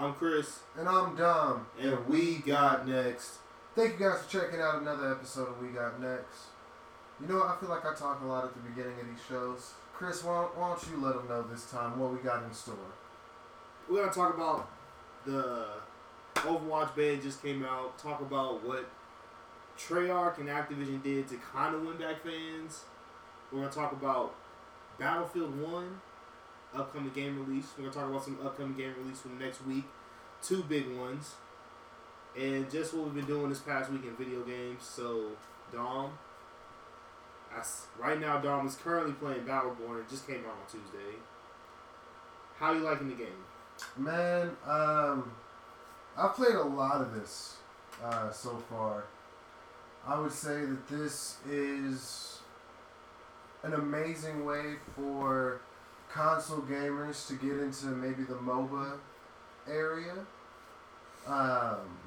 I'm Chris. And I'm Dom. And we got next. Thank you guys for checking out another episode of We Got Next. You know, I feel like I talk a lot at the beginning of these shows. Chris, why don't, why don't you let them know this time what we got in store? We're gonna talk about the Overwatch beta just came out. Talk about what Treyarch and Activision did to kind of win back fans. We're gonna talk about Battlefield One, upcoming game release. We're gonna talk about some upcoming game release from next week. Two big ones, and just what we've been doing this past week in video games. So, Dom. I right now, Dom is currently playing Battleborn. It just came out on Tuesday. How you liking the game? Man, um, I've played a lot of this uh, so far. I would say that this is an amazing way for console gamers to get into maybe the MOBA area. Um,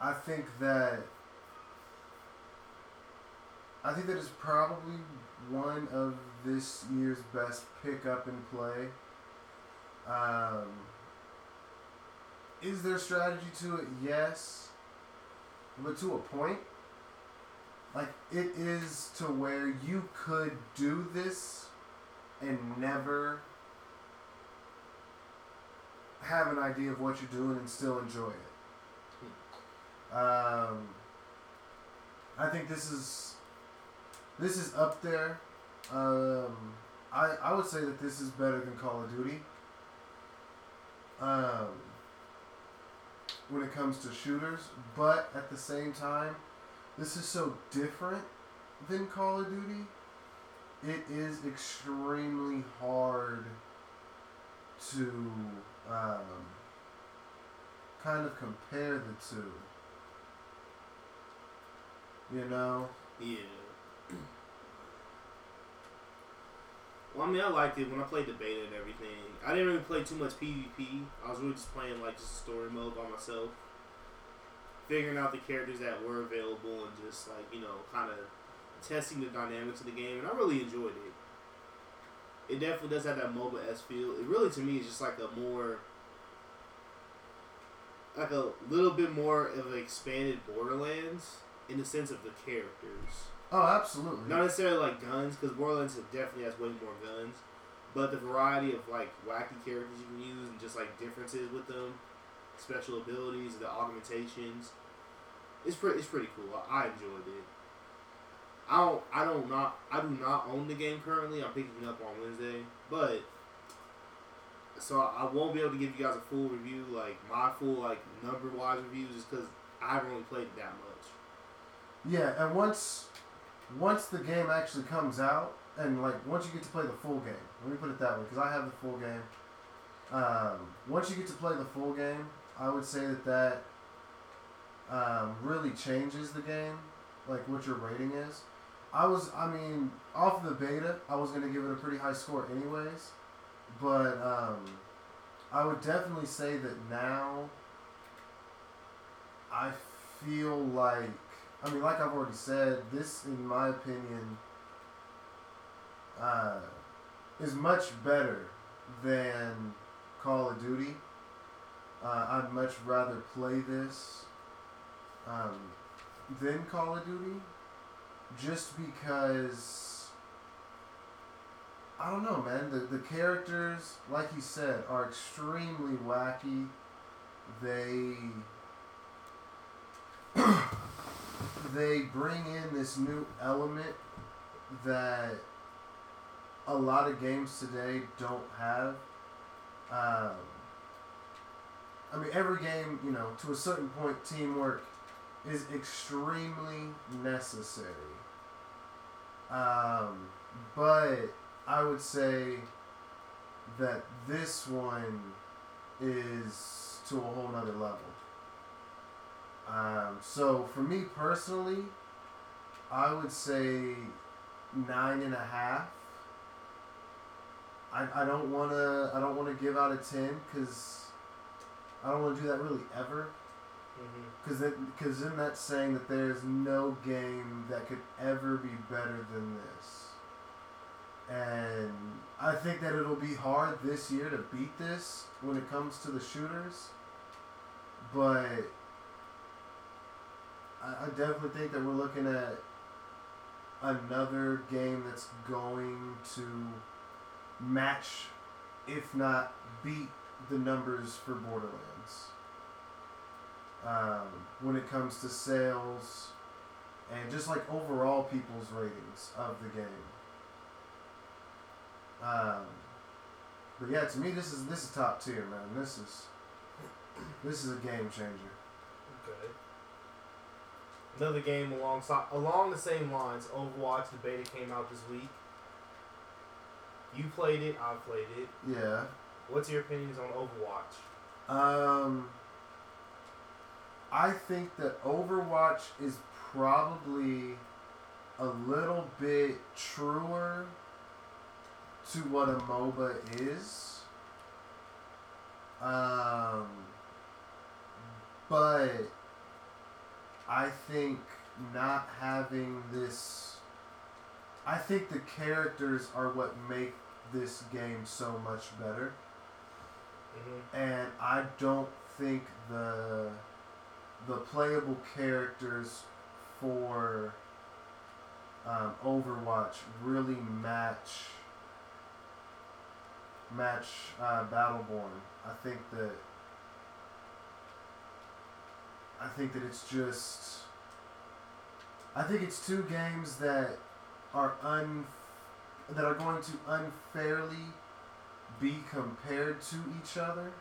I think that I think that is probably one of this year's best pick up and play. Um, is there strategy to it? Yes, but to a point. Like it is to where you could do this and never have an idea of what you're doing and still enjoy it. Um, I think this is this is up there. Um, I I would say that this is better than Call of Duty. Um, when it comes to shooters, but at the same time, this is so different than Call of Duty. It is extremely hard to um, kind of compare the two. You know? Yeah. Well, I mean, I liked it when I played the beta and everything. I didn't really play too much PvP. I was really just playing like just story mode by myself, figuring out the characters that were available and just like you know, kind of testing the dynamics of the game. And I really enjoyed it. It definitely does have that MOBA s feel. It really, to me, is just like a more, like a little bit more of an expanded Borderlands in the sense of the characters. Oh, absolutely. Not necessarily like guns, because Borderlands definitely has way more guns, but the variety of like wacky characters you can use and just like differences with them, special abilities, the augmentations, it's pretty. It's pretty cool. I, I enjoyed it. I don't. I don't not. I do not own the game currently. I'm picking it up on Wednesday, but so I won't be able to give you guys a full review, like my full like number wise reviews, just because I haven't really played it that much. Yeah, and once once the game actually comes out, and like once you get to play the full game, let me put it that way, because I have the full game. Um, once you get to play the full game, I would say that that um, really changes the game, like what your rating is. I was, I mean, off the beta, I was gonna give it a pretty high score anyways, but um, I would definitely say that now I feel like I mean, like I've already said, this, in my opinion, uh, is much better than Call of Duty. Uh, I'd much rather play this um, than Call of Duty, just because I don't know, man. The the characters, like you said, are extremely wacky. They they bring in this new element that a lot of games today don't have. Um, I mean, every game, you know, to a certain point, teamwork is extremely necessary. Um, but I would say that this one is to a whole nother level. Um, so for me personally, I would say nine and a half. I, I don't wanna I don't wanna give out a ten because I don't want to do that really ever. Mm-hmm. Because because then that's saying that there's no game that could ever be better than this. and I think that it'll be hard this year to beat this when it comes to the shooters. But I, I definitely think that we're looking at another game that's going to match, if not beat, the numbers for Borderlands. Um, when it comes to sales and just like overall people's ratings of the game. Um, but yeah, to me, this is this is top tier, man. This is this is a game changer. Okay. Another game alongside along the same lines. Overwatch the beta came out this week. You played it. I played it. Yeah. What's your opinions on Overwatch? Um, I think that Overwatch is probably a little bit truer to what a MOBA is. Um, but I think not having this. I think the characters are what make this game so much better hmm and I don't think the the playable characters for um, Overwatch really match match uh, Battleborn. I think that I think that it's just I think it's two games that are un that are going to unfairly be compared to each other.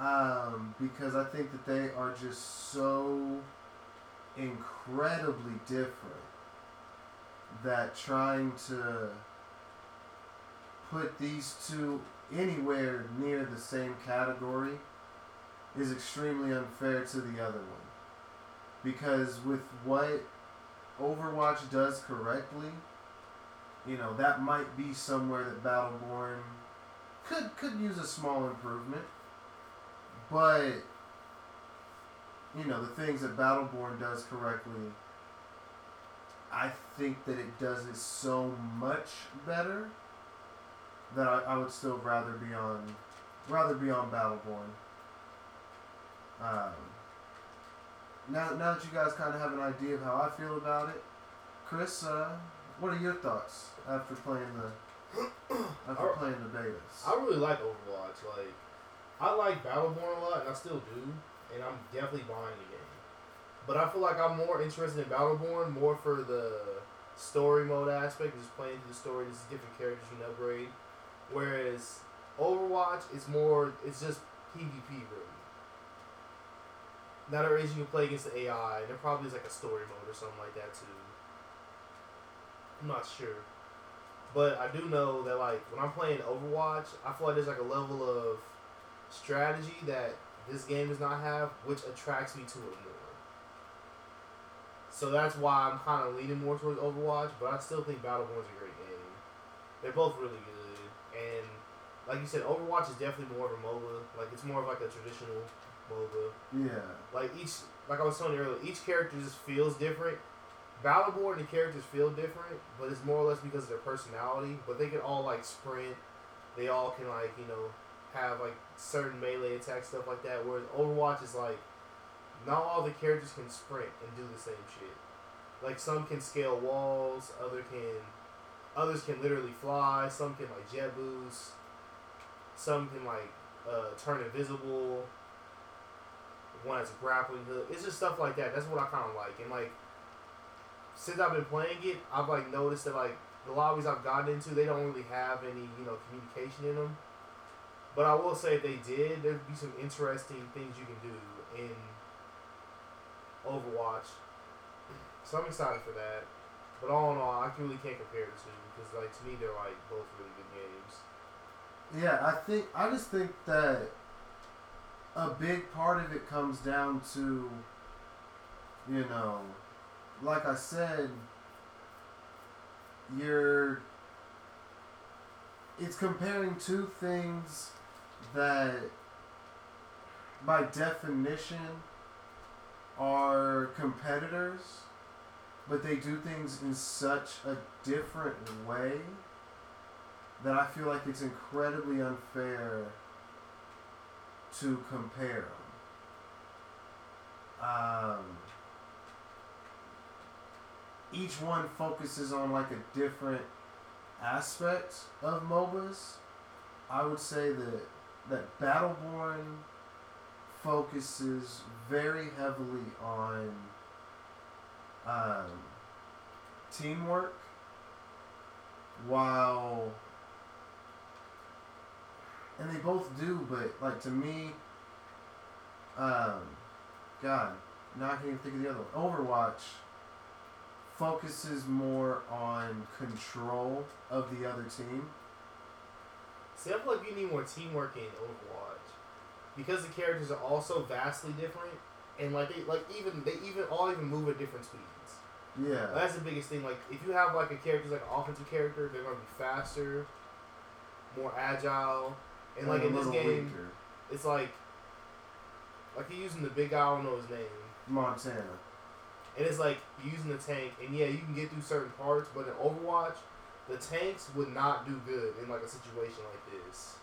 Um, because I think that they are just so incredibly different that trying to put these two anywhere near the same category is extremely unfair to the other one. Because with what Overwatch does correctly, you know, that might be somewhere that Battleborn could could use a small improvement. But you know, the things that Battleborn does correctly, I think that it does it so much better that I, I would still rather be on rather be on Battleborn. Um, now, now that you guys kind of have an idea of how I feel about it, Chris, uh, what are your thoughts after playing the after playing the betas? I really like Overwatch. Like, I like Battleborn a lot, and I still do, and I'm definitely buying the game. But I feel like I'm more interested in Battleborn more for the story mode aspect, just playing through the story. just different characters you can upgrade. Whereas Overwatch is more, it's just PvP really. Now there is you can play against the AI, and there probably is like a story mode or something like that too. I'm not sure. But I do know that like when I'm playing Overwatch, I feel like there's like a level of strategy that this game does not have, which attracts me to it more. So that's why I'm kind of leaning more towards Overwatch, but I still think Battleborn's a great game. They're both really good, and like you said, Overwatch is definitely more of a MOBA. Like it's more of like a traditional MOBA yeah, like each like I was telling you earlier, each character just feels different. Battleborn the characters feel different, but it's more or less because of their personality. But they can all like sprint. They all can like you know have like certain melee attack stuff like that. Whereas Overwatch is like not all the characters can sprint and do the same shit. Like some can scale walls, other can others can literally fly. Some can like jet boost. Some can like uh, turn invisible one has a grappling hook. It's just stuff like that. That's what I kind of like. And like, since I've been playing it, I've like noticed that like the lobbies I've gotten into, they don't really have any you know communication in them. But I will say if they did, there'd be some interesting things you can do in Overwatch. So I'm excited for that. But all in all, I really can't compare the two because like to me they're like both really good games. yeah. I think I just think that a big part of it comes down to, you know, like I said, you're. It's comparing two things that, by definition, are competitors, but they do things in such a different way that I feel like it's incredibly unfair to compare them. Um, each one focuses on like a different aspect of MOBAs. I would say that that Battleborn focuses very heavily on um, teamwork, while and they both do, but like to me, um, God, can't even think of the other one. Overwatch focuses more on control of the other team. See, I feel like you need more teamwork in Overwatch because the characters are also vastly different, and like they like even they even all even move at different speeds. Yeah. That's the biggest thing. Like if you have like a character like an offensive character, they're gonna be faster, more agile, and like in this game, weaker. it's like like you're using the big guy. I don't know his name. Montana. And it's like using the tank, and yeah, you can get through certain parts, but in Overwatch, the tanks would not do good in like a situation like this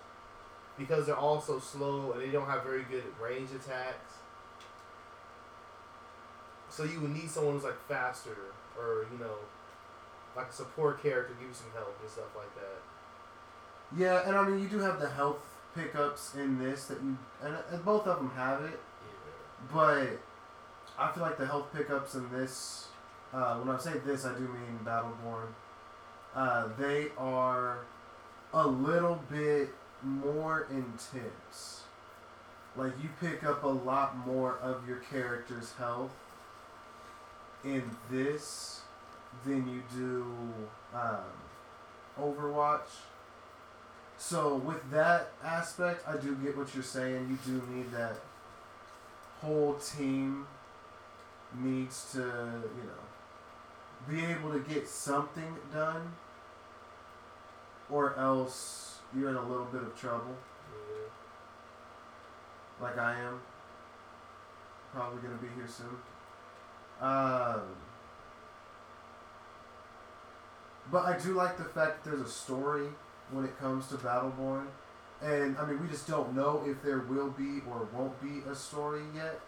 because they're all so slow and they don't have very good range attacks. So you would need someone who's like faster, or you know, like a support character, give you some help and stuff like that. Yeah, and I mean you do have the health pickups in this that you and, and both of them have it, but I feel like the health pickups in this, uh, when I say this, I do mean Battleborn. Uh, they are a little bit more intense. Like you pick up a lot more of your character's health in this than you do um, Overwatch. So with that aspect, I do get what you're saying. You do need that whole team needs to, you know, be able to get something done, or else you're in a little bit of trouble, Yeah. like I am. Probably gonna be here soon. Um, but I do like the fact that there's a story when it comes to Battleborn. And I mean, we just don't know if there will be or won't be a story yet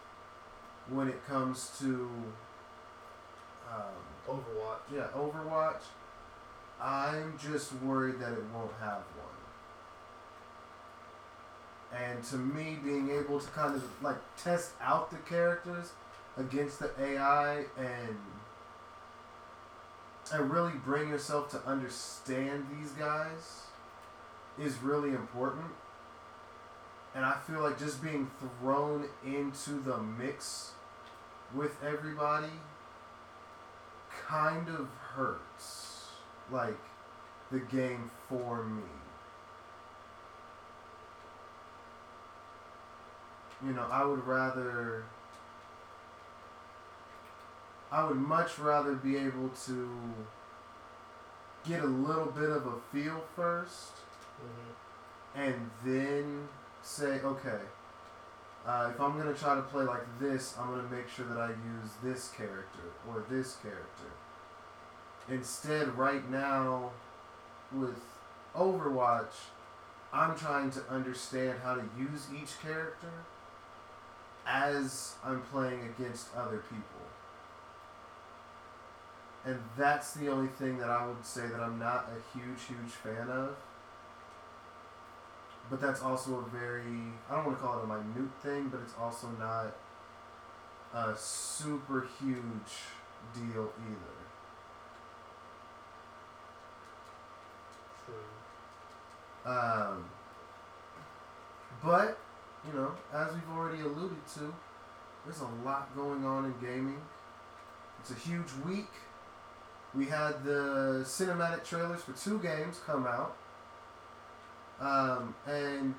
when it comes to um, Overwatch. yeah, Overwatch. I'm just worried that it won't have one. And to me, being able to kind of like test out the characters against the AI and and really bring yourself to understand these guys is really important. And I feel like just being thrown into the mix with everybody kind of hurts like the game for me. You know, I would rather I would much rather be able to get a little bit of a feel first hmm and then say, okay, uh, if I'm gonna try to play like this, I'm gonna make sure that I use this character or this character. Instead, right now, with Overwatch, I'm trying to understand how to use each character as I'm playing against other people. And that's the only thing that I would say that I'm not a huge, huge fan of. But that's also a very, I don't want to call it a minute thing, but it's also not a super huge deal either. Um, but, you know, as we've already alluded to, there's a lot going on in gaming. It's a huge week. We had the cinematic trailers for two games come out. Um, and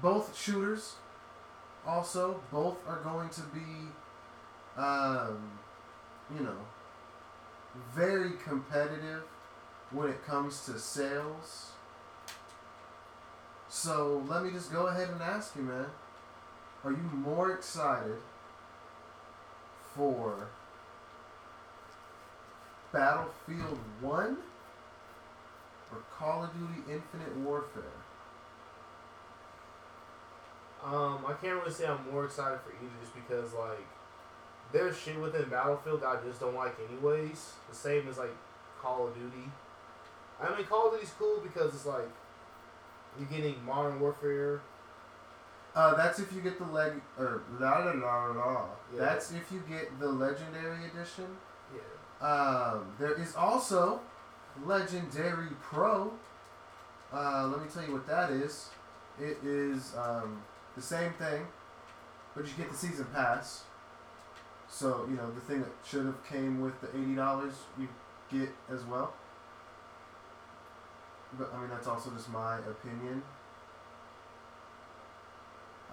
both shooters, also, both are going to be, um, you know, very competitive when it comes to sales. So let me just go ahead and ask you, man. Are you more excited for Battlefield 1 or Call of Duty Infinite Warfare? Um, I can't really say I'm more excited for either just because like there's shit within Battlefield that I just don't like anyways. The same as like Call of Duty. I mean Call of Duty's cool because it's like you're getting Modern Warfare. Uh, that's if you get the leg or la la la la. That's if you get the Legendary Edition. Yeah. Um, there is also Legendary Pro. Uh, let me tell you what that is. It is um, the same thing, but you get the season pass. So you know the thing that should have came with the eighty dollars you get as well. But I mean that's also just my opinion.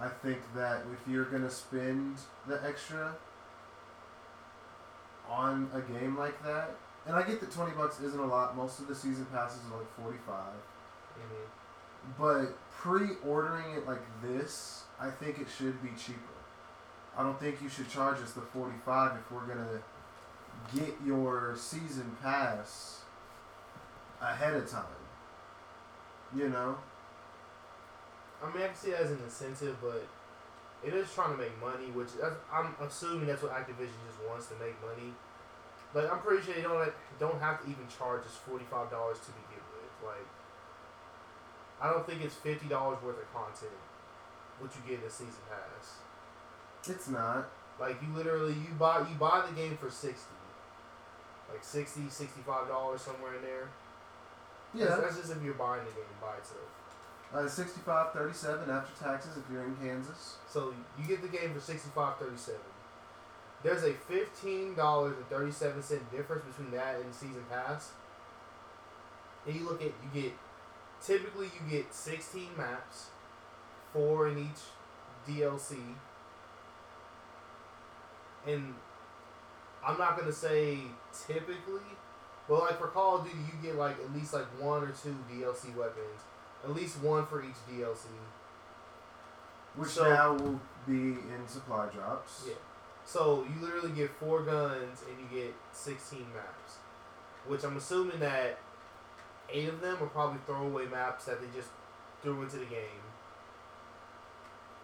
I think that if you're gonna spend the extra on a game like that, and I get that twenty bucks isn't a lot. Most of the season passes are like forty five. hmm But pre-ordering it like this, I think it should be cheaper. I don't think you should charge us the forty-five if we're gonna get your season pass ahead of time. You know, I mean I can see that as an incentive, but it is trying to make money, which that's, I'm assuming that's what Activision just wants to make money. But I'm pretty sure they don't don't have to even charge us forty five dollars to begin with. Like, I don't think it's fifty dollars worth of content, what you get in a season pass. it's not. Like you literally you buy you buy the game for sixty, like 60 65 dollars somewhere in there. Yeah, that's, that's just if you're buying the game by itself. uh, 65 37 after taxes if you're in Kansas. So you get the game for sixty five thirty seven. There's a fifteen dollars and thirty seven cent difference between that and season pass. And you look at you get typically you get sixteen maps, four in each DLC. And I'm not gonna say typically, but like for Call of Duty you get like at least like one or two DLC weapons. At least one for each DLC. Which So- now will be in supply drops. Yeah. So you literally get four guns and you get sixteen maps, which I'm assuming that eight of them are probably throwaway maps that they just threw into the game.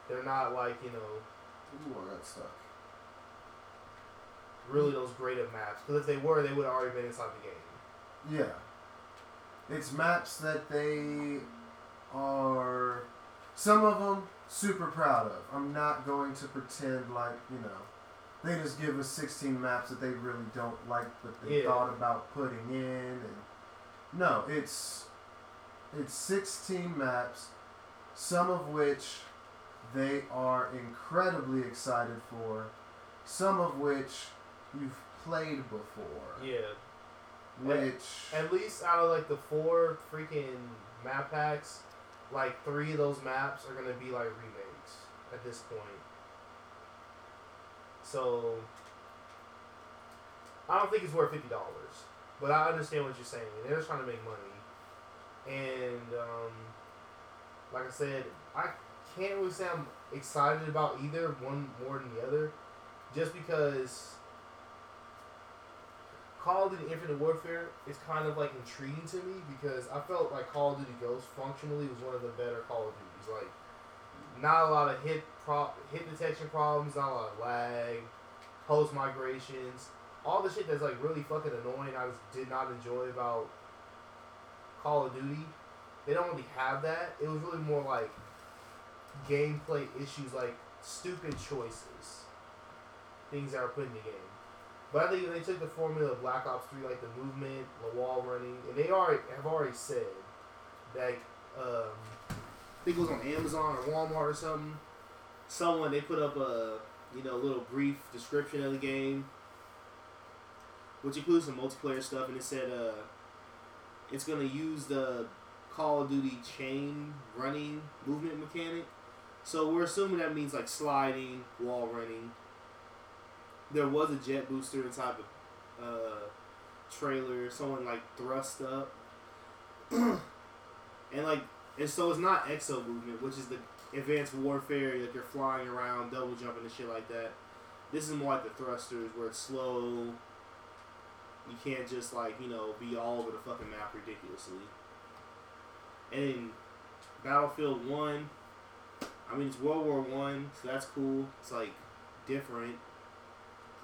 They're not like you know Ooh, I got stuck. Really those great of maps because if they were, they would have already been inside the game. Yeah. It's maps that they are, some of them, super proud of. I'm not going to pretend like, you know, they just give us 16 maps that they really don't like, but they Yeah. thought about putting in. And No, it's, it's 16 maps, some of which they are incredibly excited for, some of which you've played before. Yeah. Which. At least out of like the four freaking map packs, like three of those maps are gonna be like remakes at this point. So I don't think it's worth fifty dollars, but I understand what you're saying. They're just trying to make money, and um, like I said, I can't really say I'm excited about either one more than the other, just because Call of Duty Infinite Warfare is kind of like intriguing to me because I felt like Call of Duty Ghost functionally was one of the better Call of Duties. Like, not a lot of hit pro hit detection problems, not a lot of lag, host migrations, all the shit that's like really fucking annoying. I just did not enjoy about Call of Duty. They don't really have that. It was really more like gameplay issues, like stupid choices, things that are put in the game. But I think they took the formula of Black Ops Three, like the movement, the wall running, and they already have already said that um, I think it was on Amazon or Walmart or something. Someone they put up a you know little brief description of the game, which includes some multiplayer stuff, and it said uh, it's gonna use the Call of Duty chain running movement mechanic. So we're assuming that means like sliding, wall running. There was a jet booster inside the uh, trailer. Someone like thrust up, and like and so it's not exo movement, which is the advanced warfare, like you're flying around, double jumping and shit like that. This is more like the thrusters, where it's slow, You can't just like you know be all over the fucking map ridiculously. And Battlefield One, I mean it's World War One, so that's cool. It's like different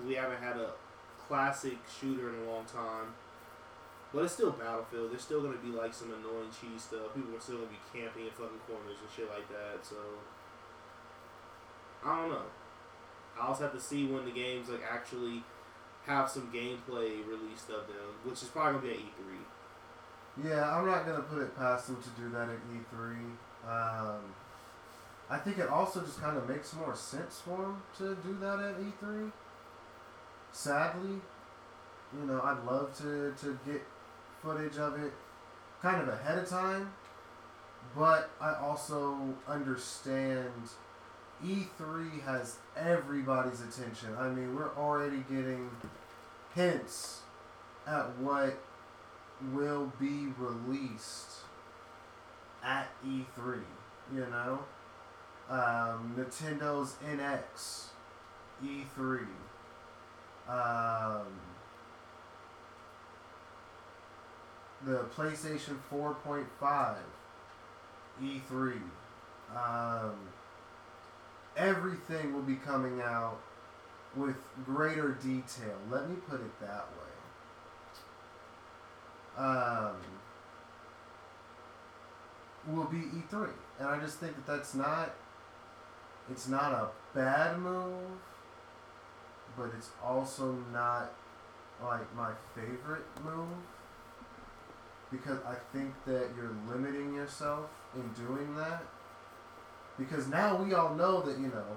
we haven't had a classic shooter in a long time. But it's still Battlefield. There's still gonna be like some annoying cheese stuff. People are still gonna be camping in fucking corners and shit like that. So I don't know. I also have to see when the games like actually have some gameplay released of them, which is probably gonna be at E three. Yeah, I'm not gonna put it past them to do that at E3. Um, I think it also just kind of makes more sense for them to do that at E3. Sadly, you know, I'd love to to get footage of it kind of ahead of time, but I also understand E3 has everybody's attention. I mean, we're already getting hints at what will be released at E3. You know, um, Nintendo's NX E3. Um, the PlayStation 4.5 E3. Um, everything will be coming out with greater detail. Let me put it that way. Um, will be E3, and I just think that that's not. It's not a bad move, but it's also not like my favorite move because I think that you're limiting yourself in doing that. Because now we all know that, you know,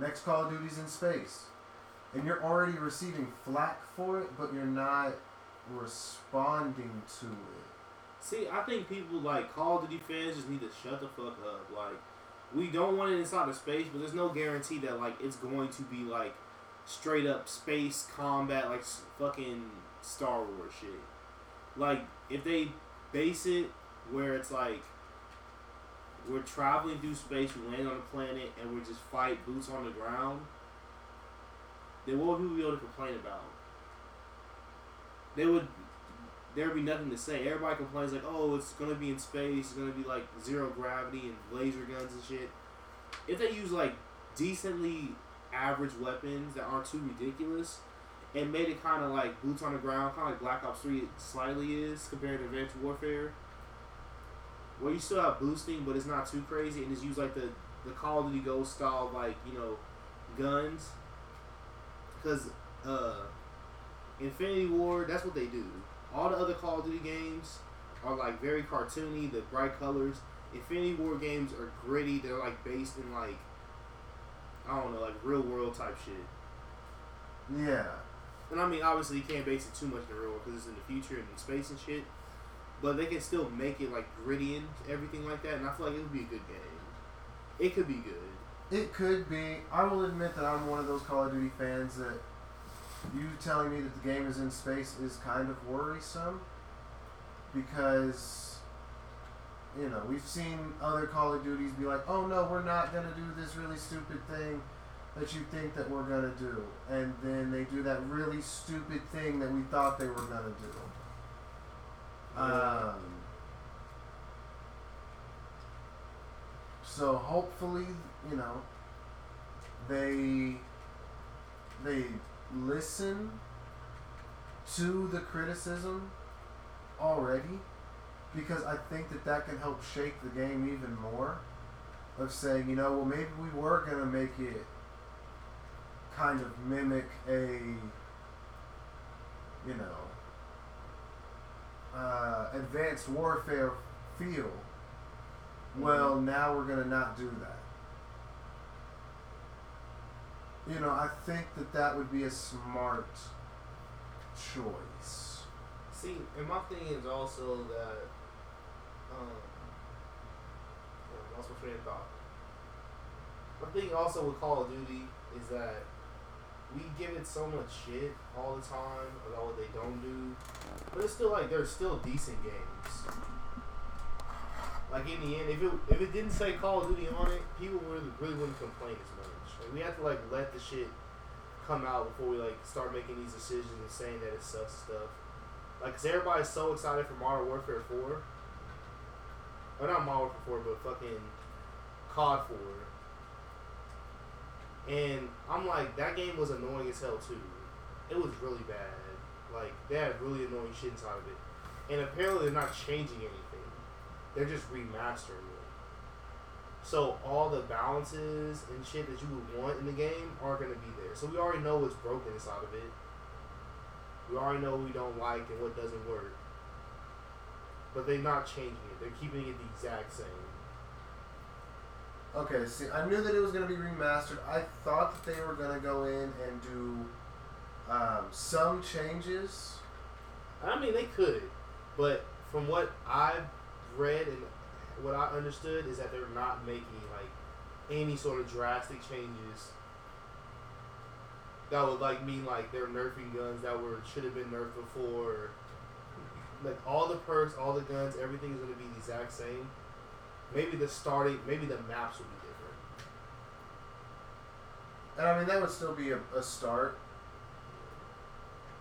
next Call of Duty's in space. And you're already receiving flack for it, but you're not responding to it. See, I think people like Call of Duty fans just need to shut the fuck up. Like, we don't want it inside of space, but there's no guarantee that like it's going to be like straight up space combat, like fucking Star Wars shit. Like, if they base it where it's like we're traveling through space, we land on a planet, and we just fight boots on the ground, then what would people be able to complain about? They would there would be nothing to say. Everybody complains like, oh, it's gonna be in space, it's gonna be like zero gravity and laser guns and shit. If they use like decently average weapons that aren't too ridiculous, and made it kind of like boots on the ground, kind of like Black Ops Three slightly is compared to Advanced Warfare, where you still have boosting, but it's not too crazy, and it's used like the the Call of Duty Ghost style like you know guns, because uh, Infinity Ward that's what they do. All the other Call of Duty games are like very cartoony, the bright colors. Infinity Ward games are gritty. They're like based in like I don't know, like real world type shit. Yeah. And I mean, obviously, you can't base it too much in the real world because it's in the future and in space and shit. But they can still make it like gritty and everything like that, and I feel like it would be a good game. It could be good. It could be. I will admit that I'm one of those Call of Duty fans that you telling me that the game is in space is kind of worrisome because you know we've seen other Call of Duties be like, "Oh no, we're not gonna do this really stupid thing that you think that we're gonna do," and then they do that really stupid thing that we thought they were gonna do. Um, so hopefully, you know, they they listen to the criticism already because I think that that can help shake the game even more of saying, you know, well maybe we were going to make it kind of mimic a you know uh, advanced warfare feel. Well, now we're gonna not do that. You know, I think that that would be a smart choice. See, and my thing is also that um, my train of thought. My thing also with Call of Duty is that we give it so much shit all the time about what they don't do, but it's still like they're still decent games. Like in the end, if it if it didn't say Call of Duty on it, people really really wouldn't complain as much. Like we have to like let the shit come out before we like start making these decisions and saying that it sucks stuff. Like, cause everybody's so excited for Modern Warfare Four. Or not Modern Warfare Four, but fucking COD Four. And I'm like, that game was annoying as hell too. It was really bad. Like they had really annoying shit inside of it. And apparently they're not changing anything. They're just remastering it. So all the balances and shit that you would want in the game are gonna be there. So we already know what's broken inside of it. We already know what we don't like and what doesn't work. But they're not changing it. They're keeping it the exact same. Okay, see, I knew that it was going to be remastered. I thought that they were going to go in and do um, some changes. I mean, they could, but from what I've read and what I understood is that they're not making like any sort of drastic changes that would like mean like they're nerfing guns that were should have been nerfed before. Like all the perks, all the guns, everything is going to be the exact same. Maybe the starting, maybe the maps will be different. And I mean, that would still be a, a start.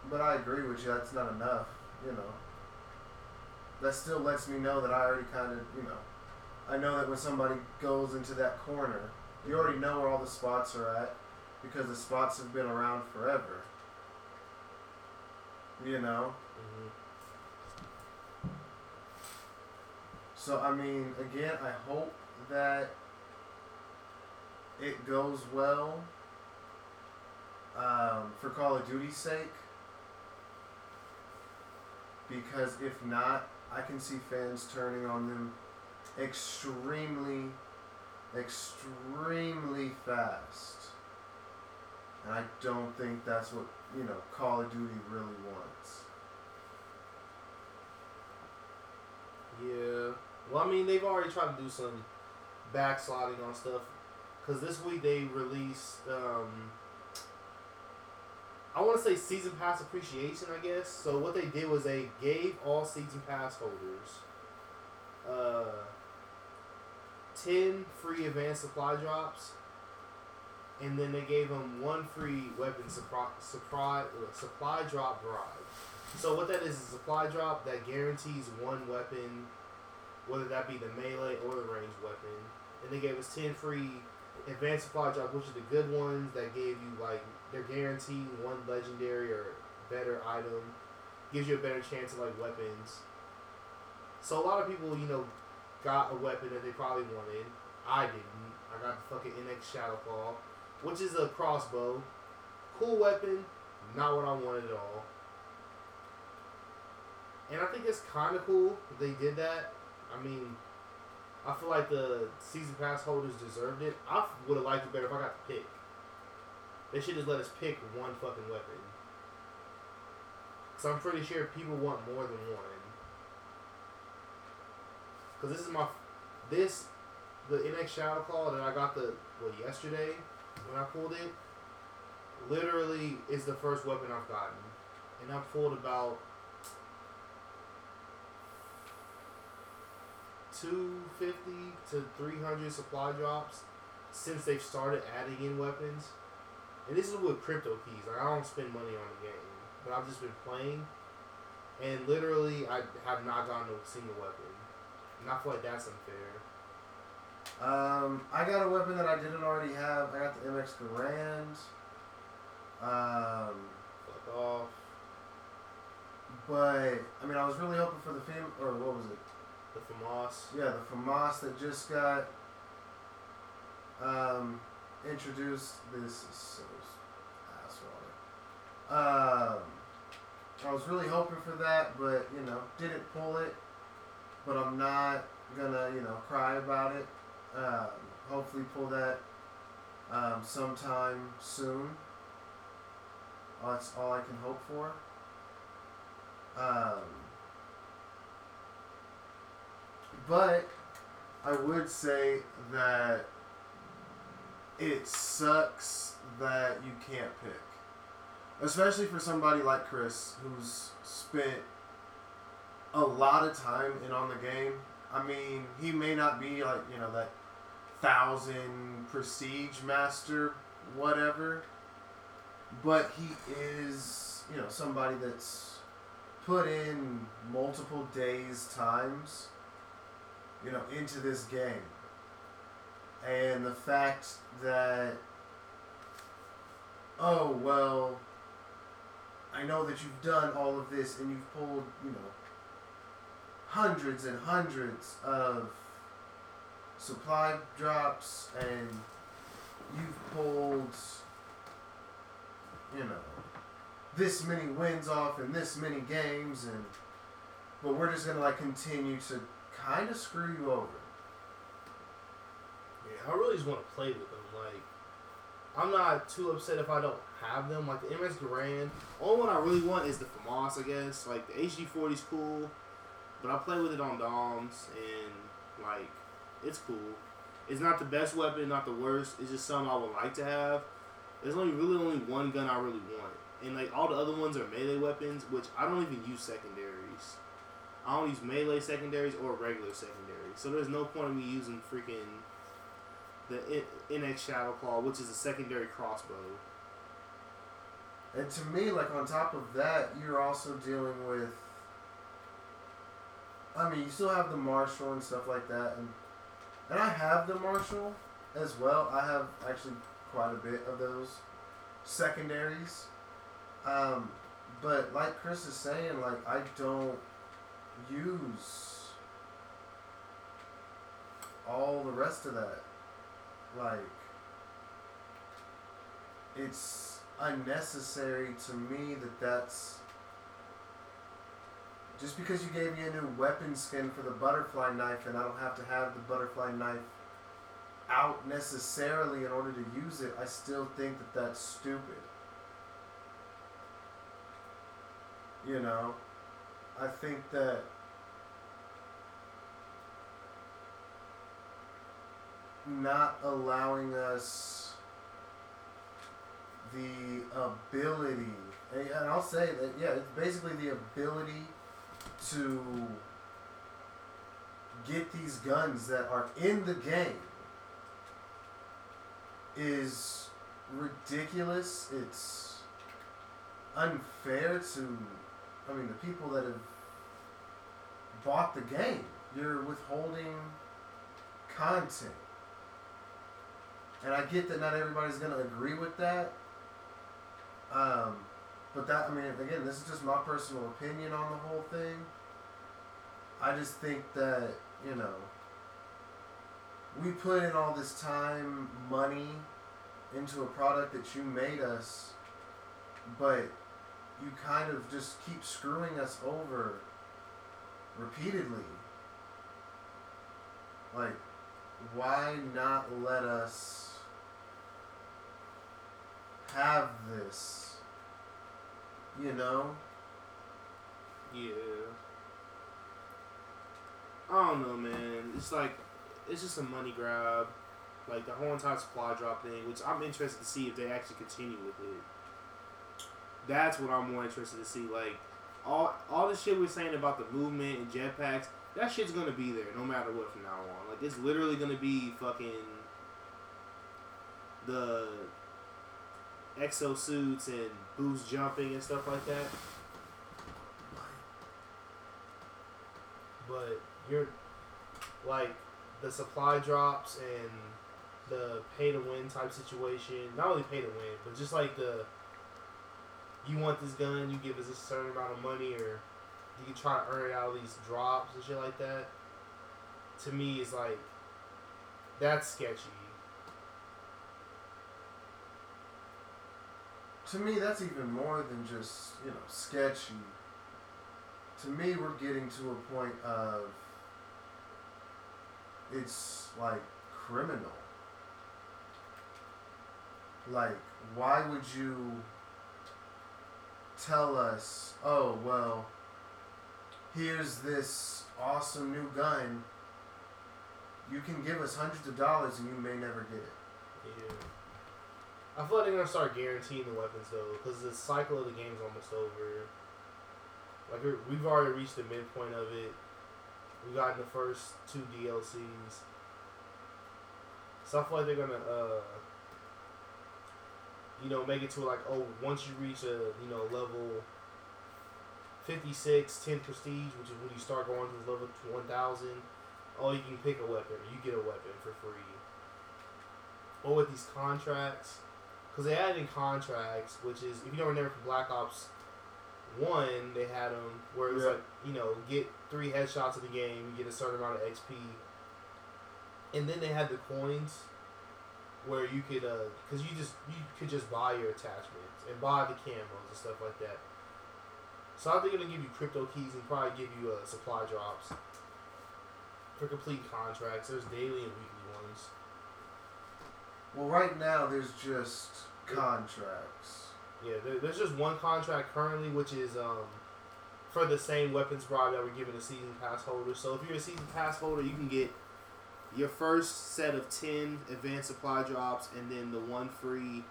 But I agree with you, that's not enough, you know. That still lets me know that I already kind of, you know, I know that when somebody goes into that corner, you already know where all the spots are at because the spots have been around forever. You know? Mm-hmm. So I mean, again, I hope that it goes well um, for Call of Duty's sake. Because if not, I can see fans turning on them extremely, extremely fast. And I don't think that's what, you know, Call of Duty really wants. Yeah. Well, I mean, they've already tried to do some backsliding on stuff. Because this week they released, um, I want to say season pass appreciation, I guess. So what they did was they gave all season pass holders uh, 10 free advanced supply drops. And then they gave them one free weapon supply, supply, supply drop bribe. So what that is is a supply drop that guarantees one weapon whether that be the melee or the ranged weapon. And they gave us ten free advanced supply drops, which are the good ones that gave you like they're guaranteed one legendary or better item, gives you a better chance of like weapons. So a lot of people, you know, got a weapon that they probably wanted. I didn't. I got the fucking NX Shadow Claw, which is a crossbow. Cool weapon, not what I wanted at all. And I think it's kind of cool they did that. I mean, I feel like the season pass holders deserved it. I would have liked it better if I got to pick. They should just let us pick one fucking weapon. Cause I'm pretty sure people want more than one. Cause this is my this the NX Shadow Claw that I got the well yesterday when I pulled it. Literally is the first weapon I've gotten, and I pulled about 250 to 300 supply drops since they've started adding in weapons. And this is with crypto keys. Like I don't spend money on the game, but I've just been playing, and literally I have not gotten a single weapon. And I feel like that's unfair. Um, I got a weapon that I didn't already have. I got the MX Garand. Um, Fuck off. but I mean, I was really hoping for the fam or what was it? The FAMAS. Yeah, the FAMAS that just got um, introduced. This is so ass water. Um, I was really hoping for that, but you know, didn't pull it. But I'm not gonna, you know, cry about it. Um, hopefully, pull that um, sometime soon. That's all I can hope for. Um, but I would say that it sucks that you can't pick. Especially for somebody like Chris who's spent a lot of time in on the game. I mean, he may not be like, you know, that thousand prestige master, whatever. but he is, you know, somebody that's put in multiple days times, you know, into this game. And the fact that, oh, well, I know that you've done all of this and you've pulled, you know, hundreds and hundreds of supply drops and you've pulled you know this many wins off in this many games and but we're just gonna like continue to kind of screw you over Yeah, I really just want to play with them. Like, I'm not too upset if I don't have them. Like the MX Garand, Only one I really want is the FAMAS, I guess. Like the HG 40's cool, but I play with it on DOMs and like it's cool. It's not the best weapon, not the worst. It's just something I would like to have. There's only really only one gun I really want, and like all the other ones are melee weapons, which I don't even use secondaries. I don't use melee secondaries or regular secondaries, so there's no point in me using freaking the NX Shadow Claw, which is a secondary crossbow. and to me like on top of that you're also dealing with i mean you still have the marshal and stuff like that and and i have the marshal as well. I have actually quite a bit of those secondaries. Um, but like chris is saying like i don't use all the rest of that like it's unnecessary to me that that's just because you gave me a new weapon skin for the butterfly knife and I don't have to have the butterfly knife out necessarily in order to use it, I still think that that's stupid. You know, I think that not allowing us the ability, and I'll say that, yeah, it's basically the ability to get these guns that are in the game is ridiculous. It's unfair to, I mean, the people that have bought the game. You're withholding content. And I get that not everybody's going to agree with that. Um, but that, I mean, again, this is just my personal opinion on the whole thing. I just think that, you know, we put in all this time, money into a product that you made us, but you kind of just keep screwing us over repeatedly. Like, why not let us have this? You know? Yeah. I don't know, man. It's like it's just a money grab, like the whole entire supply drop thing, which I'm interested to see if they actually continue with it. That's what I'm more interested to see. Like all all the shit we're saying about the movement and jetpacks, that shit's gonna be there no matter what from now on. Like it's literally gonna be fucking the exosuits and boost jumping and stuff like that. but you're like the supply drops and the pay to win type situation. Not only pay to win, but just like the you want this gun, you give us a certain amount of money, or you can try to earn out of these drops and shit like that. To me, it's like that's sketchy. To me, that's even more than just, you know, sketchy. To me, we're getting to a point of it's like criminal. Like, why would you tell us, oh, well, here's this awesome new gun. You can give us hundreds of dollars and you may never get it. Yeah. I feel like they're gonna start guaranteeing the weapons though, because the cycle of the game's almost over. Like we've already reached the midpoint of it. We got in the first two DLCs. So I feel like they're gonna, uh, you know, make it to like, oh, once you reach a, you know, level 56, 10 prestige, which is when you start going to level 1000, oh, you can pick a weapon, you get a weapon for free. Or with these contracts, because they added in contracts, which is, if you don't remember from Black Ops 1, they had them where it was Yeah. like, you know, get three headshots of the game, you get a certain amount of XP. And then they had the coins where you could, uh, cause you just you could just buy your attachments and buy the camos and stuff like that. So I think they're gonna give you crypto keys and probably give you uh, supply drops for complete contracts. There's daily and weekly ones. Well, right now there's just contracts. Yeah, there, there's just one contract currently, which is um for the same weapons bribe that we're giving the season pass holders. So if you're a season pass holder, you can get your first set of ten advanced supply drops, and then the one free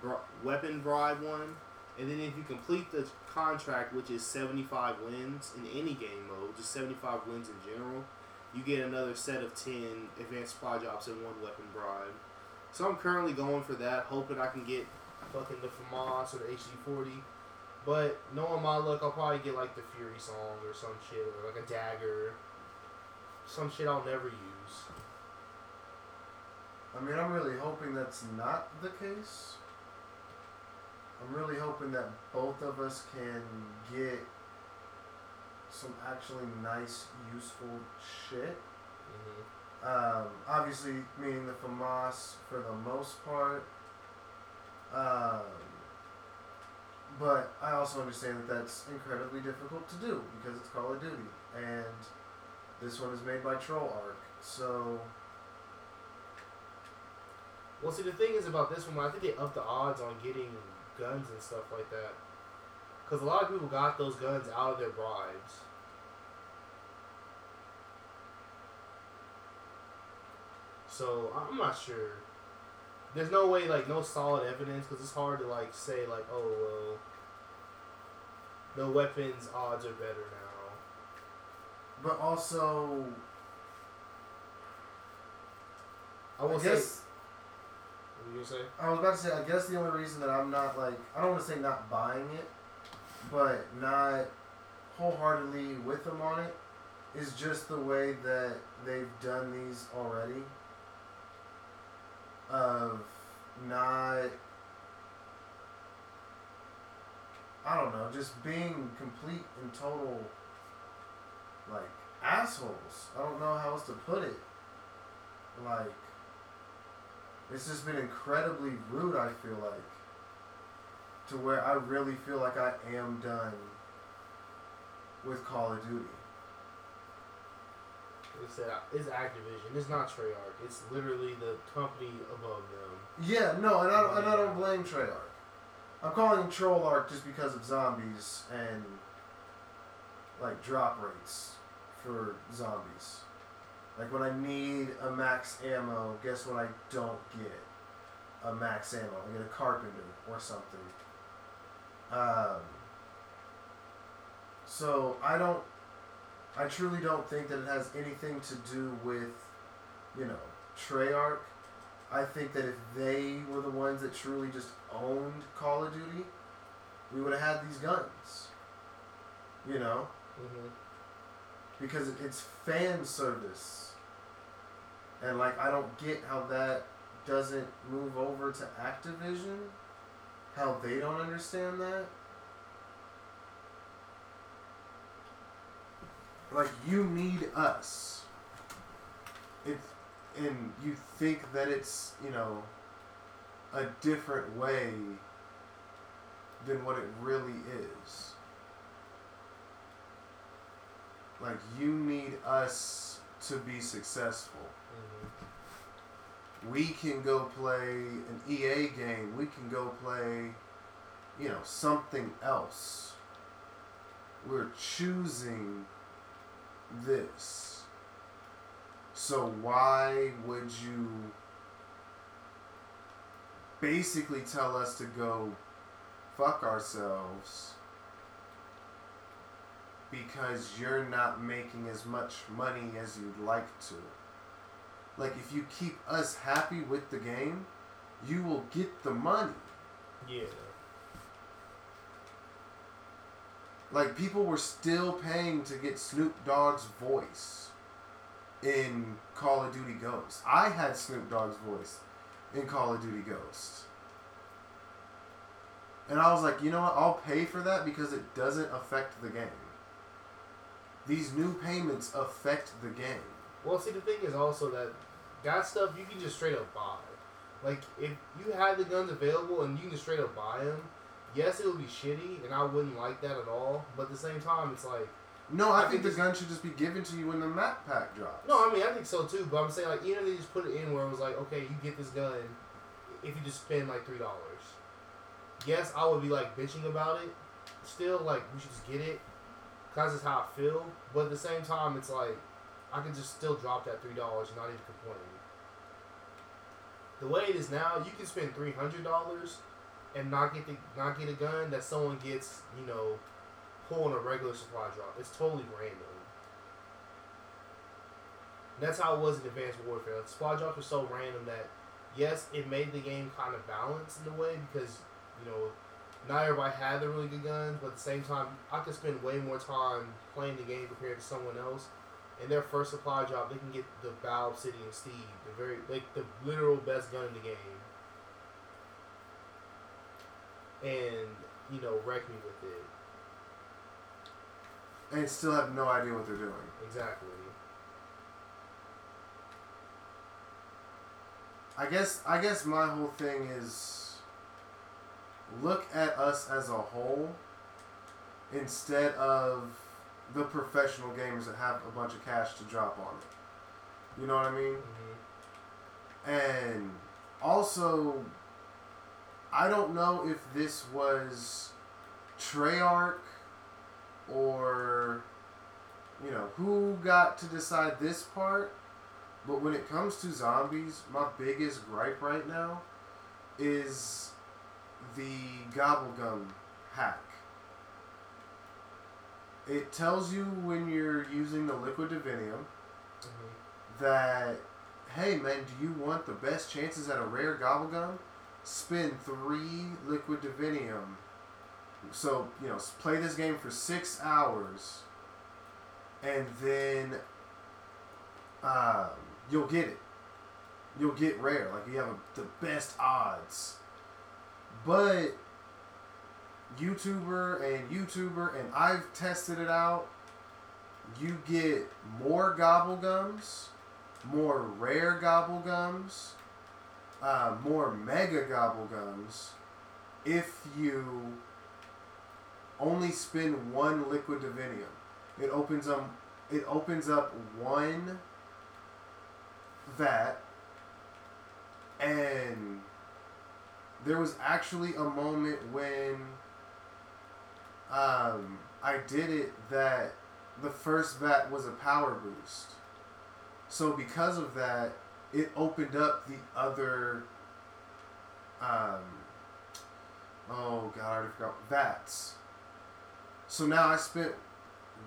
bri- weapon bribe one. And then if you complete the contract, which is 75 wins in any game mode, just 75 wins in general, you get another set of 10 advanced supply drops and one weapon bribe. So I'm currently going for that, hoping I can get fucking the FAMAS or the HG40. But knowing my luck, I'll probably get like the Fury's Song or some shit, or like a dagger. Some shit I'll never use. I mean, I'm really hoping that's not the case. I'm really hoping that both of us can get some actually nice, useful shit. hmm Um, obviously, meaning the FAMAS for the most part. Um, but I also understand that that's incredibly difficult to do because it's Call of Duty. And this one is made by Troll Arc. So, Well, see, the thing is about this one, I think they upped the odds on getting guns and stuff like that. Because a lot of people got those guns out of their bribes. So, I'm not sure. There's no way, like, no solid evidence, because it's hard to, like, say, like, oh, well, the weapons odds are better now. but also, I will I say. You say? I was about to say, I guess the only reason that I'm not like, I don't want to say not buying it, but not wholeheartedly with them on it, is just the way that they've done these already. Of not, I don't know, just being complete and total, like, assholes. I don't know how else to put it. Like, it's just been incredibly rude, I feel like. To where I really feel like I am done with Call of Duty. Like I said, it's Activision. It's not Treyarch. It's literally the company above them. Yeah, no, and I, don't- and I don't blame Treyarch. I'm calling him Troll Arc just because of zombies and like drop rates for zombies. Like when I need a max ammo, guess what I don't get? A max ammo. I get a carpenter or something. Um, so I don't I truly don't think that it has anything to do with, you know, Treyarch. I think that if they were the ones that truly just owned Call of Duty, we would have had these guns. You know? Mm-hmm. because it's fan service. And like I don't get how that doesn't move over to Activision. How they don't understand that. Like you need us. It's and you think that it's, you know, a different way than what it really is. Like you need us to be successful. We can go play an EA game. We can go play, you know, something else. We're choosing this. So why would you basically tell us to go fuck ourselves because you're not making as much money as you'd like to? Like if you keep us happy with the game, you will get the money. Yeah. Like people were still paying to get Snoop Dogg's voice in Call of Duty Ghost. I had Snoop Dogg's voice in Call of Duty Ghost. And I was like, you know what? I'll pay for that because it doesn't affect the game. These new payments affect the game. Well, see, the thing is also that that stuff you can just straight up buy. Like, if you had the guns available and you can just straight up buy them, yes, it would be shitty, and I wouldn't like that at all. But at the same time, it's like, No, I, I think think the gun should just be given to you when the map pack drops. no, I mean, I think so too. But I'm saying, like, even if they just put it in where it was like, okay, you get this gun if you just spend like three dollars. Yes, I would be like bitching about it. Still, like, we should just get it, cause it's how I feel. But at the same time, it's like, I can just still drop that three dollars and not even complain. The way it is now, you can spend three hundred dollars and not get the not get a gun that someone gets, you know, pulling a regular supply drop. It's totally random. And that's how it was in Advanced Warfare. Like, supply drops were so random that yes, it made the game kind of balanced in a way because you know not everybody had the really good guns, but at the same time, I could spend way more time playing the game compared to someone else. And their first supply drop, they can get the Obsidian Steed, the very like the literal best gun in the game, and you know wreck me with it. And still have no idea what they're doing. Exactly. I guess I guess my whole thing is look at us as a whole instead of the professional gamers that have a bunch of cash to drop on it. You know what I mean? hmm And also I don't know if this was Treyarch or you know who got to decide this part but when it comes to zombies, my biggest gripe right now is the gobblegum hack. It tells you when you're using the liquid divinium hmm that, hey man, do you want the best chances at a rare gobblegum? Spend three liquid divinium. So, you know, play this game for six hours and then um, you'll get it. You'll get rare. Like, you have a, the best odds. But YouTuber and YouTuber, and I've tested it out. You get more gobblegums, more rare gobblegums, uh, more mega gobblegums if you only spend one liquid divinium. It opens up. It opens up one vat, and there was actually a moment when um, I did it that the first vat was a power boost. So because of that, it opened up the other. Um, oh god, I already forgot vats. So now I spent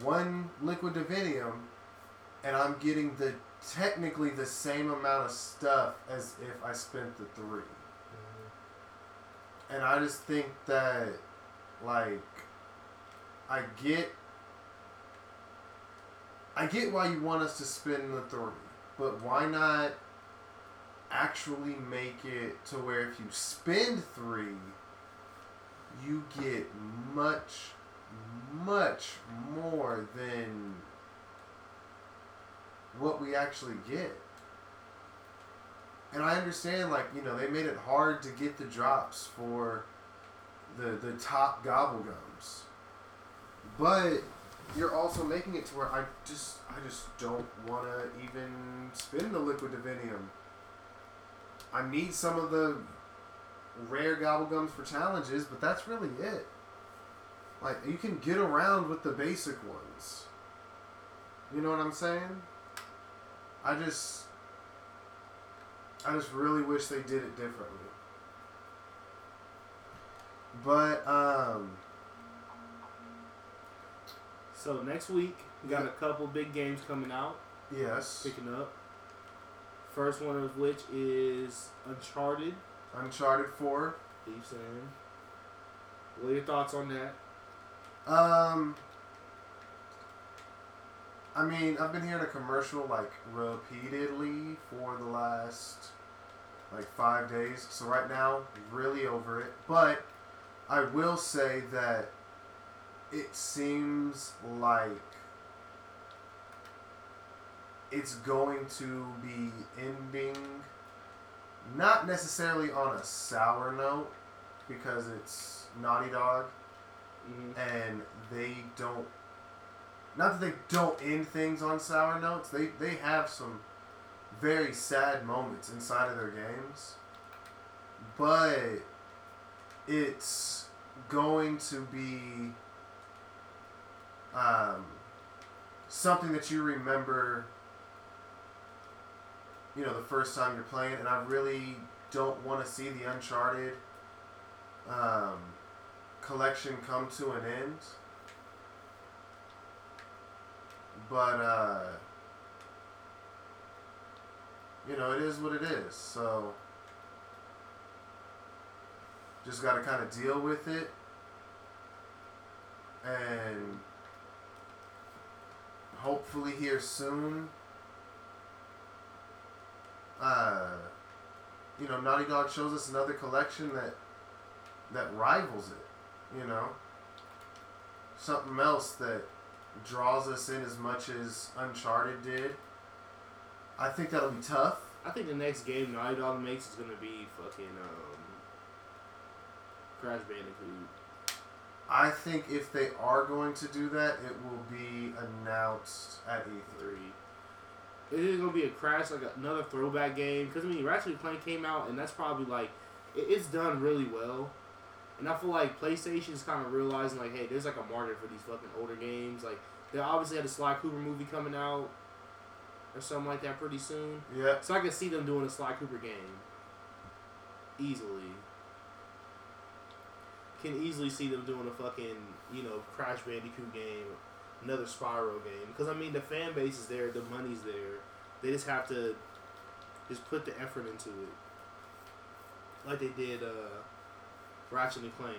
one liquid divinium, and I'm getting the technically the same amount of stuff as if I spent the three. hmm And I just think that, like, I get, I get why you want us to spend the three, but why not actually make it to where if you spend three, you get much, much more than what we actually get. And I understand, like, you know, they made it hard to get the drops for the the top gobblegums. But you're also making it to where I just I just don't want to even spend the liquid divinium. I need some of the rare gobblegums for challenges, but that's really it. Like you can get around with the basic ones. You know what I'm saying? I just I just really wish they did it differently. But um So next week we got a couple big games coming out, yes, picking up. First one of which is Uncharted, Uncharted 4. Thief's End. What are your thoughts on that? Um, I mean, I've been hearing a commercial like repeatedly for the last like five days. So right now, really over it. But I will say that it seems like it's going to be ending not necessarily on a sour note because it's Naughty Dog Mm-hmm. and they don't not that they don't end things on sour notes they they have some very sad moments inside of their games but it's going to be um, something that you remember you know the first time you're playing and i really don't want to see the uncharted um, collection come to an end. But uh you know, it is what it is. So just got to kind of deal with it and hopefully here soon. Uh you know, Naughty Dog shows us another collection that that rivals it you know? Something else that draws us in as much as uncharted did. I think that'll be tough. I think the next game Naughty Dog makes is gonna be fucking um, Crash Bandicoot. I think if they are going to do that it will be announced at e3 Three. It is gonna be a Crash like another throwback game because I mean Ratchet and Clank came out and that's probably like it, it's done really well. And I feel like PlayStation's kind of realizing like, hey, there's like a market for these fucking older games. Like they obviously had a Sly Cooper movie coming out or something like that pretty soon. yeah So I can see them doing a Sly Cooper game easily. Can easily see them doing a fucking you know Crash Bandicoot game, another Spyro game. Because I mean the fan base is there, the money's there. They just have to just put the effort into it, like they did uh, Ratchet and Clank.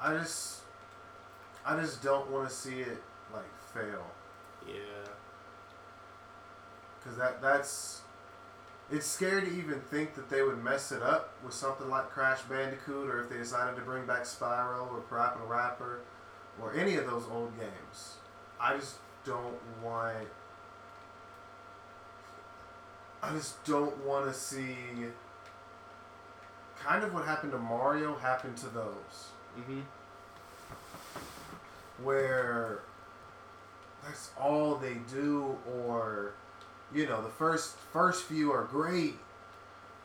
i just i just don't want to see it like fail Yeah. because that that's it's scary to even think that they would mess it up with something like Crash Bandicoot, or if they decided to bring back Spyro or Parappa Rapper, or any of those old games. I just don't want. I just don't want to see. Kind of what happened to Mario happen to those, Mhm. where that's all they do, or you know the first first few are great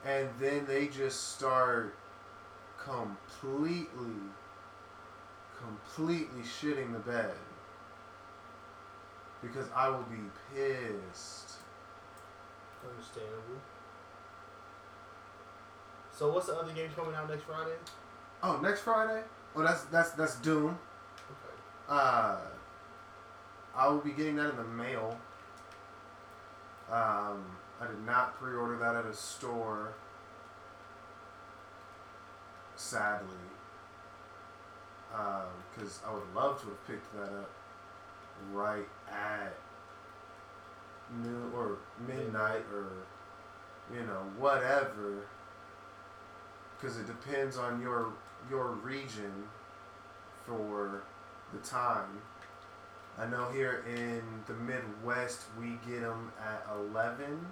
and then they just start completely completely shitting the bed because i will be pissed Understandable. So what's the other game coming out next Friday? oh next friday oh that's that's that's doom Okay. uh i will be getting that in the mail um i did not pre-order that at a store. Sadly. Because I would love to have picked that up right at noon or midnight or you know whatever. Because it depends on your your region for the time. I know here in the Midwest we get them at eleven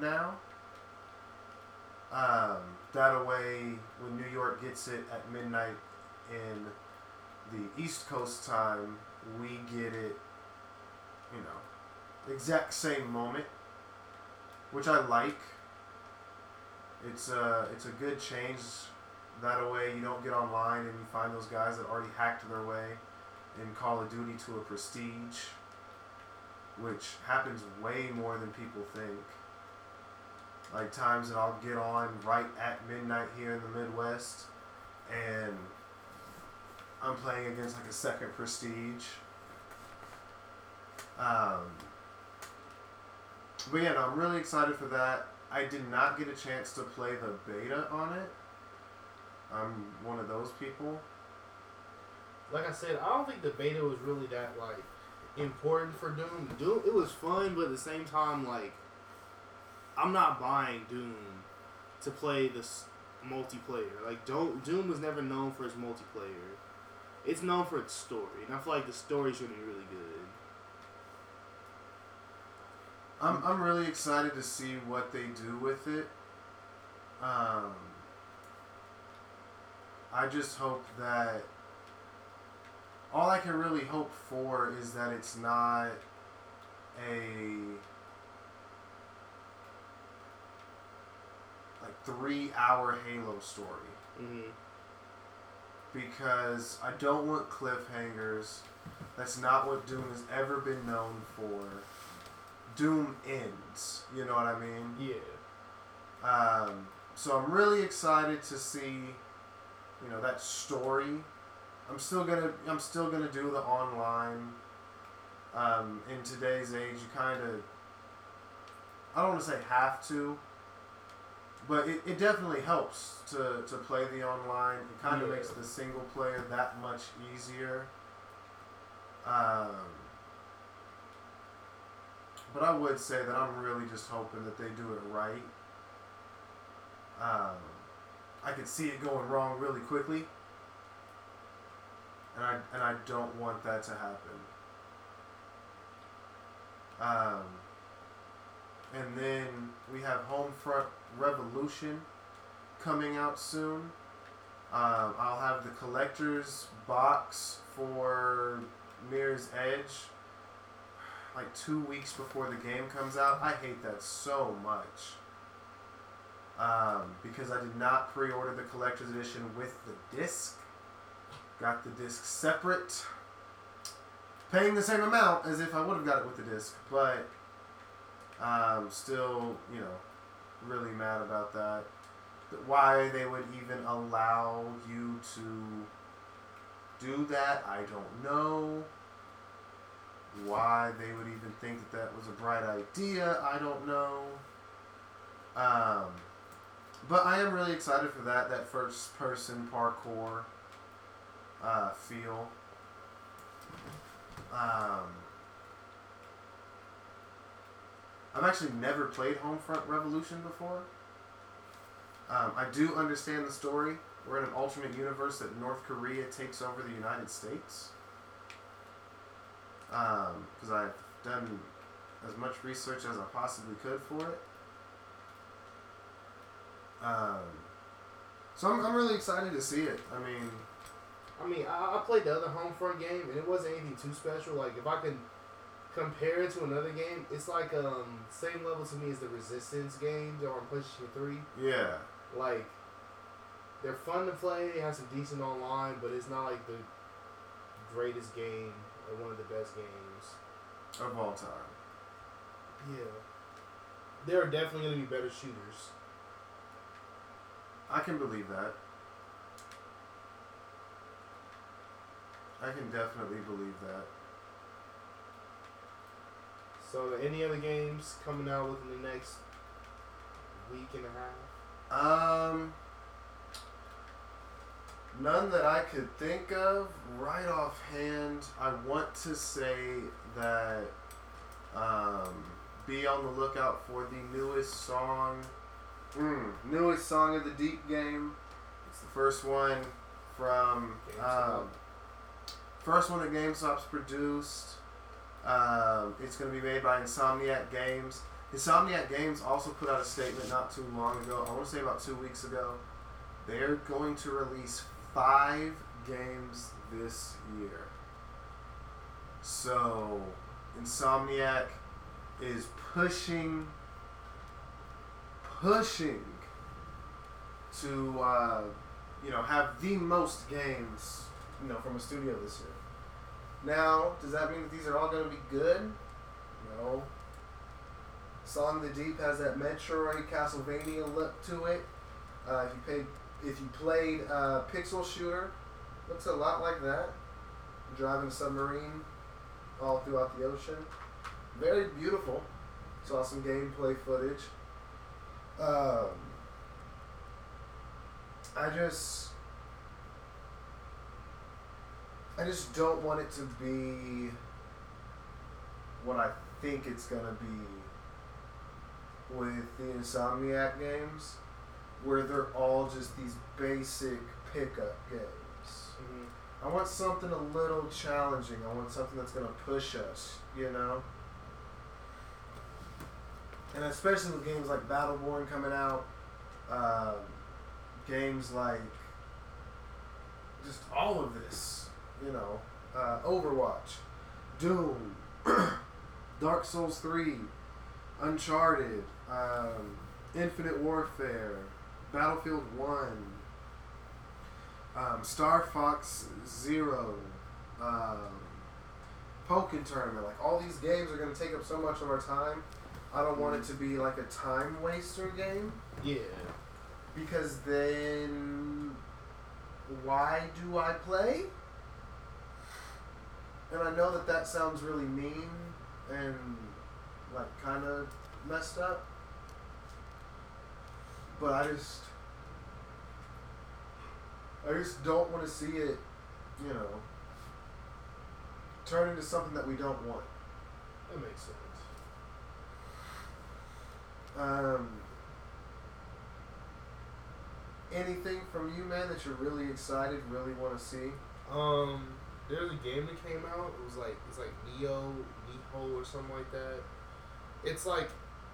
now. Um, that way, when New York gets it at midnight in the East Coast time, we get it, you know, exact same moment, which I like. It's a it's a good change. That way, you don't get online and you find those guys that already hacked their way in Call of Duty to a prestige, which happens way more than people think. Like times that I'll get on right at midnight here in the Midwest, and I'm playing against like a second prestige. Um, but yeah, no, I'm really excited for that. I did not get a chance to play the beta on it. I'm one of those people. Like I said, I don't think the beta was really that like important for Doom. Doom, it was fun, but at the same time, like, I'm not buying Doom to play this multiplayer. Like, don't Doom was never known for its multiplayer. It's known for its story, and I feel like the story should be really good. I'm I'm really excited to see what they do with it. Um, I just hope that all I can really hope for is that it's not a like three hour Halo story Mm-hmm. because I don't want cliffhangers. That's not what Doom has ever been known for. Doom ends. You know what I mean? Yeah. Um, so I'm really excited to see, you know, that story. I'm still gonna I'm still gonna do the online. Um, in today's age, you kind of I don't want to say have to, but it, it definitely helps to, to play the online. It kind of Yeah. makes the single player that much easier. Um, but I would say that I'm really just hoping that they do it right. Um, I could see it going wrong really quickly, and I and I don't want that to happen. Um, and then we have Homefront Revolution coming out soon. Um, I'll have the collector's box for Mirror's Edge like two weeks before the game comes out. I hate that so much. Um, because I did not pre order the collector's edition with the disc. Got the disc separate. Paying the same amount as if I would have got it with the disc, but um, still, you know, really mad about that. Why they would even allow you to do that, I don't know. Why they would even think that that was a bright idea, I don't know. Um, but I am really excited for that, that first person parkour uh, feel. Um, I've actually never played Homefront Revolution before. Um, I do understand the story. We're in an alternate universe that North Korea takes over the United States. Because I've done as much research as I possibly could for it. Um, so I'm, I'm really excited to see it. I mean, I mean, I, I played the other Homefront game, and it wasn't anything too special. Like, if I can compare it to another game, it's like um same level to me as the Resistance games on PlayStation Three. yeah. Like, they're fun to play. They have some decent online, but it's not like the greatest game or one of the best games. Of all time. Yeah, there are definitely going to be better shooters. I can believe that. I can definitely believe that. So, any other games coming out within the next week and a half? Um, none that I could think of right offhand. I want to say that um, be on the lookout for the newest song. Mm, newest song of the Deep game. It's the first one from um, first one that GameStop's produced. Um, it's going to be made by Insomniac Games. Insomniac Games also put out a statement not too long ago. I want to say about two weeks ago. They're going to release five games this year. So, Insomniac is pushing, pushing to, uh, you know, have the most games, you know, from a studio this year. Now, does that mean that these are all going to be good? No. Song of the Deep has that Metroid Castlevania look to it. Uh, if you paid, if you played uh, Pixel Shooter, looks a lot like that. Driving a submarine all throughout the ocean. Very beautiful. Saw some gameplay footage. Um, I just, I just don't want it to be what I think it's gonna be with the Insomniac games, where they're all just these basic pickup games. I want something a little challenging. I want something that's gonna push us, you know. And especially with games like Battleborn coming out, um, games like just all of this, you know, uh, Overwatch, Doom, Dark Souls Three, Uncharted, um, Infinite Warfare, Battlefield One, um, Star Fox Zero, um, Pokken Tournament. Like all these games are going to take up so much of our time. I don't want it to be like a time waster game Yeah. because then why do I play? And I know that that sounds really mean and like kind of messed up, but I just I just don't want to see it, you know, turn into something that we don't want. That makes sense. Um, anything from you, man, that you're really excited, really want to see? Um, there's a game that came out. It was like it's like Neo, Niho, or something like that. It's like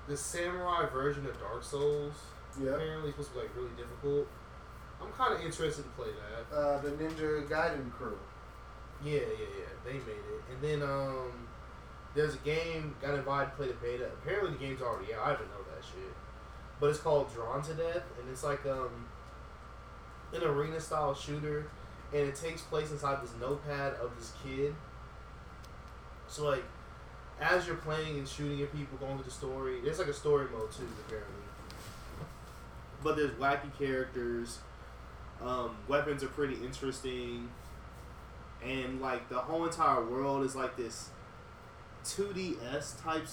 the samurai version of Dark Souls. Yeah. Apparently, it's supposed to be like really difficult. I'm kind of interested to play that. Uh, the Ninja Gaiden crew. Yeah, yeah, yeah. They made it, and then um, there's a game got invited to play the beta. Apparently, the game's already out. I didn't know that shit, but it's called Drawn to Death, and it's like um, an arena style shooter, and it takes place inside this notepad of this kid. So like, as you're playing and shooting at people, going through the story, there's like a story mode too, apparently. But there's wacky characters. Um, weapons are pretty interesting and like the whole entire world is like this 2DS type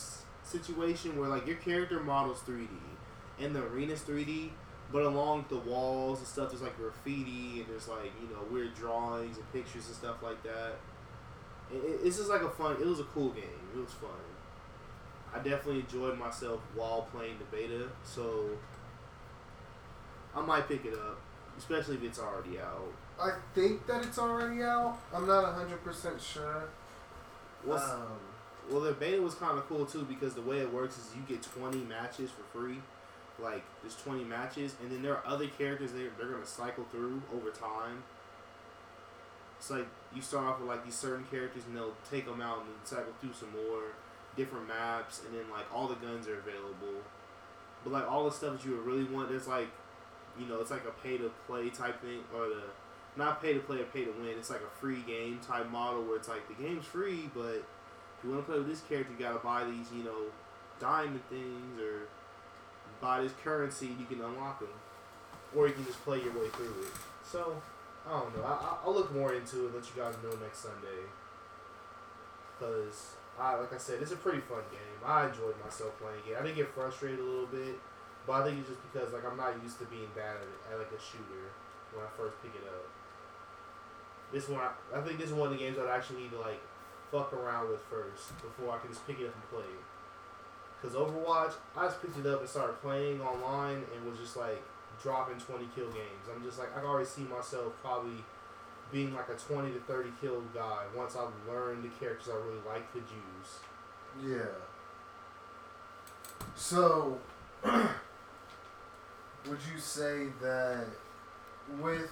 situation where like your character model's 3D and the arena's 3D, but along the walls and stuff there's like graffiti and there's like you know weird drawings and pictures and stuff like that. It, it- it's just like a fun. It was a cool game. It was fun. I definitely enjoyed myself while playing the beta, so I might pick it up, especially if it's already out. I think that it's already out. I'm not 100% sure. What's, Um, Well, the beta was kind of cool too because the way it works is you get 20 matches for free. Like, there's 20 matches, and then there are other characters they they're gonna cycle through over time. It's like you start off with like these certain characters, and they'll take them out and cycle through some more different maps, and then like all the guns are available. But like all the stuff that you would really want, there's like, you know, it's like a pay to play type thing, or the not pay to play or pay to win. It's like a free game type model where it's like the game's free, but if you want to play with this character, you gotta buy these, you know, diamond things or buy this currency. You can unlock them, or you can just play your way through it. So I don't know. I, I- I'll look more into it. Let you guys know next Sunday. Cause I, like I said, it's a pretty fun game. I enjoyed myself playing it. I did get frustrated a little bit, but I think it's just because like I'm not used to being bad at, at like a shooter when I first pick it up. This one, I, I think this is one of the games that I actually need to like fuck around with first before I can just pick it up and play it. Cause Overwatch, I just picked it up and started playing online and was just like dropping twenty kill games. I'm just like I can already see myself probably being like a twenty to thirty kill guy once I learn the characters I really like to use. yeah. So, would you say that with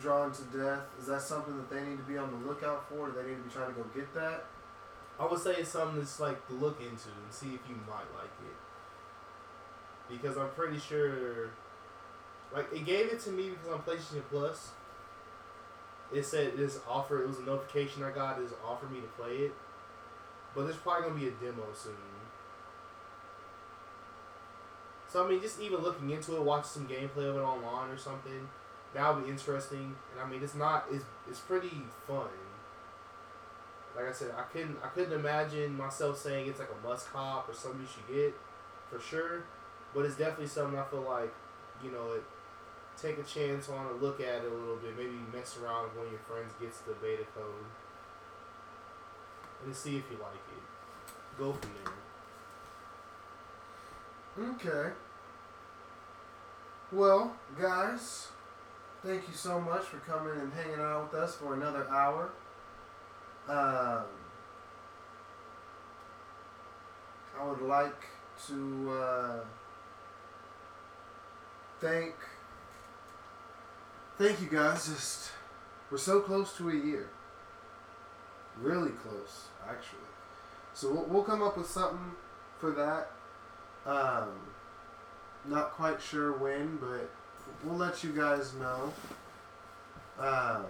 Drawn to Death, is that something that they need to be on the lookout for? Do they need to be trying to go get that? I would say it's something that's like to look into and see if you might like it. Because I'm pretty sure, like it gave it to me because on PlayStation Plus. It said this offer. It was a notification I got. Is offered me to play it, but there's probably gonna be a demo soon. So I mean, just even looking into it, watching some gameplay of it online or something. That would be interesting. And I mean, it's not. It's it's pretty fun like I said, I couldn't I couldn't imagine myself saying it's like a must cop or something you should get for sure, but it's definitely something I feel like you know it take a chance on it, look at it a little bit, maybe mess around if one of your friends gets the beta code, and see if you like it. Go from there. Okay. Well, guys, thank you so much for coming and hanging out with us for another hour. Um, I would like to uh, thank thank you guys. Just we're so close to a year. Really close, actually. So we'll, we'll come up with something for that. Um, not quite sure when, but we'll let you guys know. Um,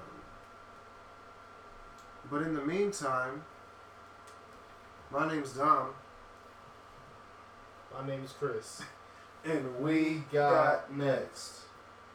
but in the meantime, my name's Dom, My name is Chris. and we got next.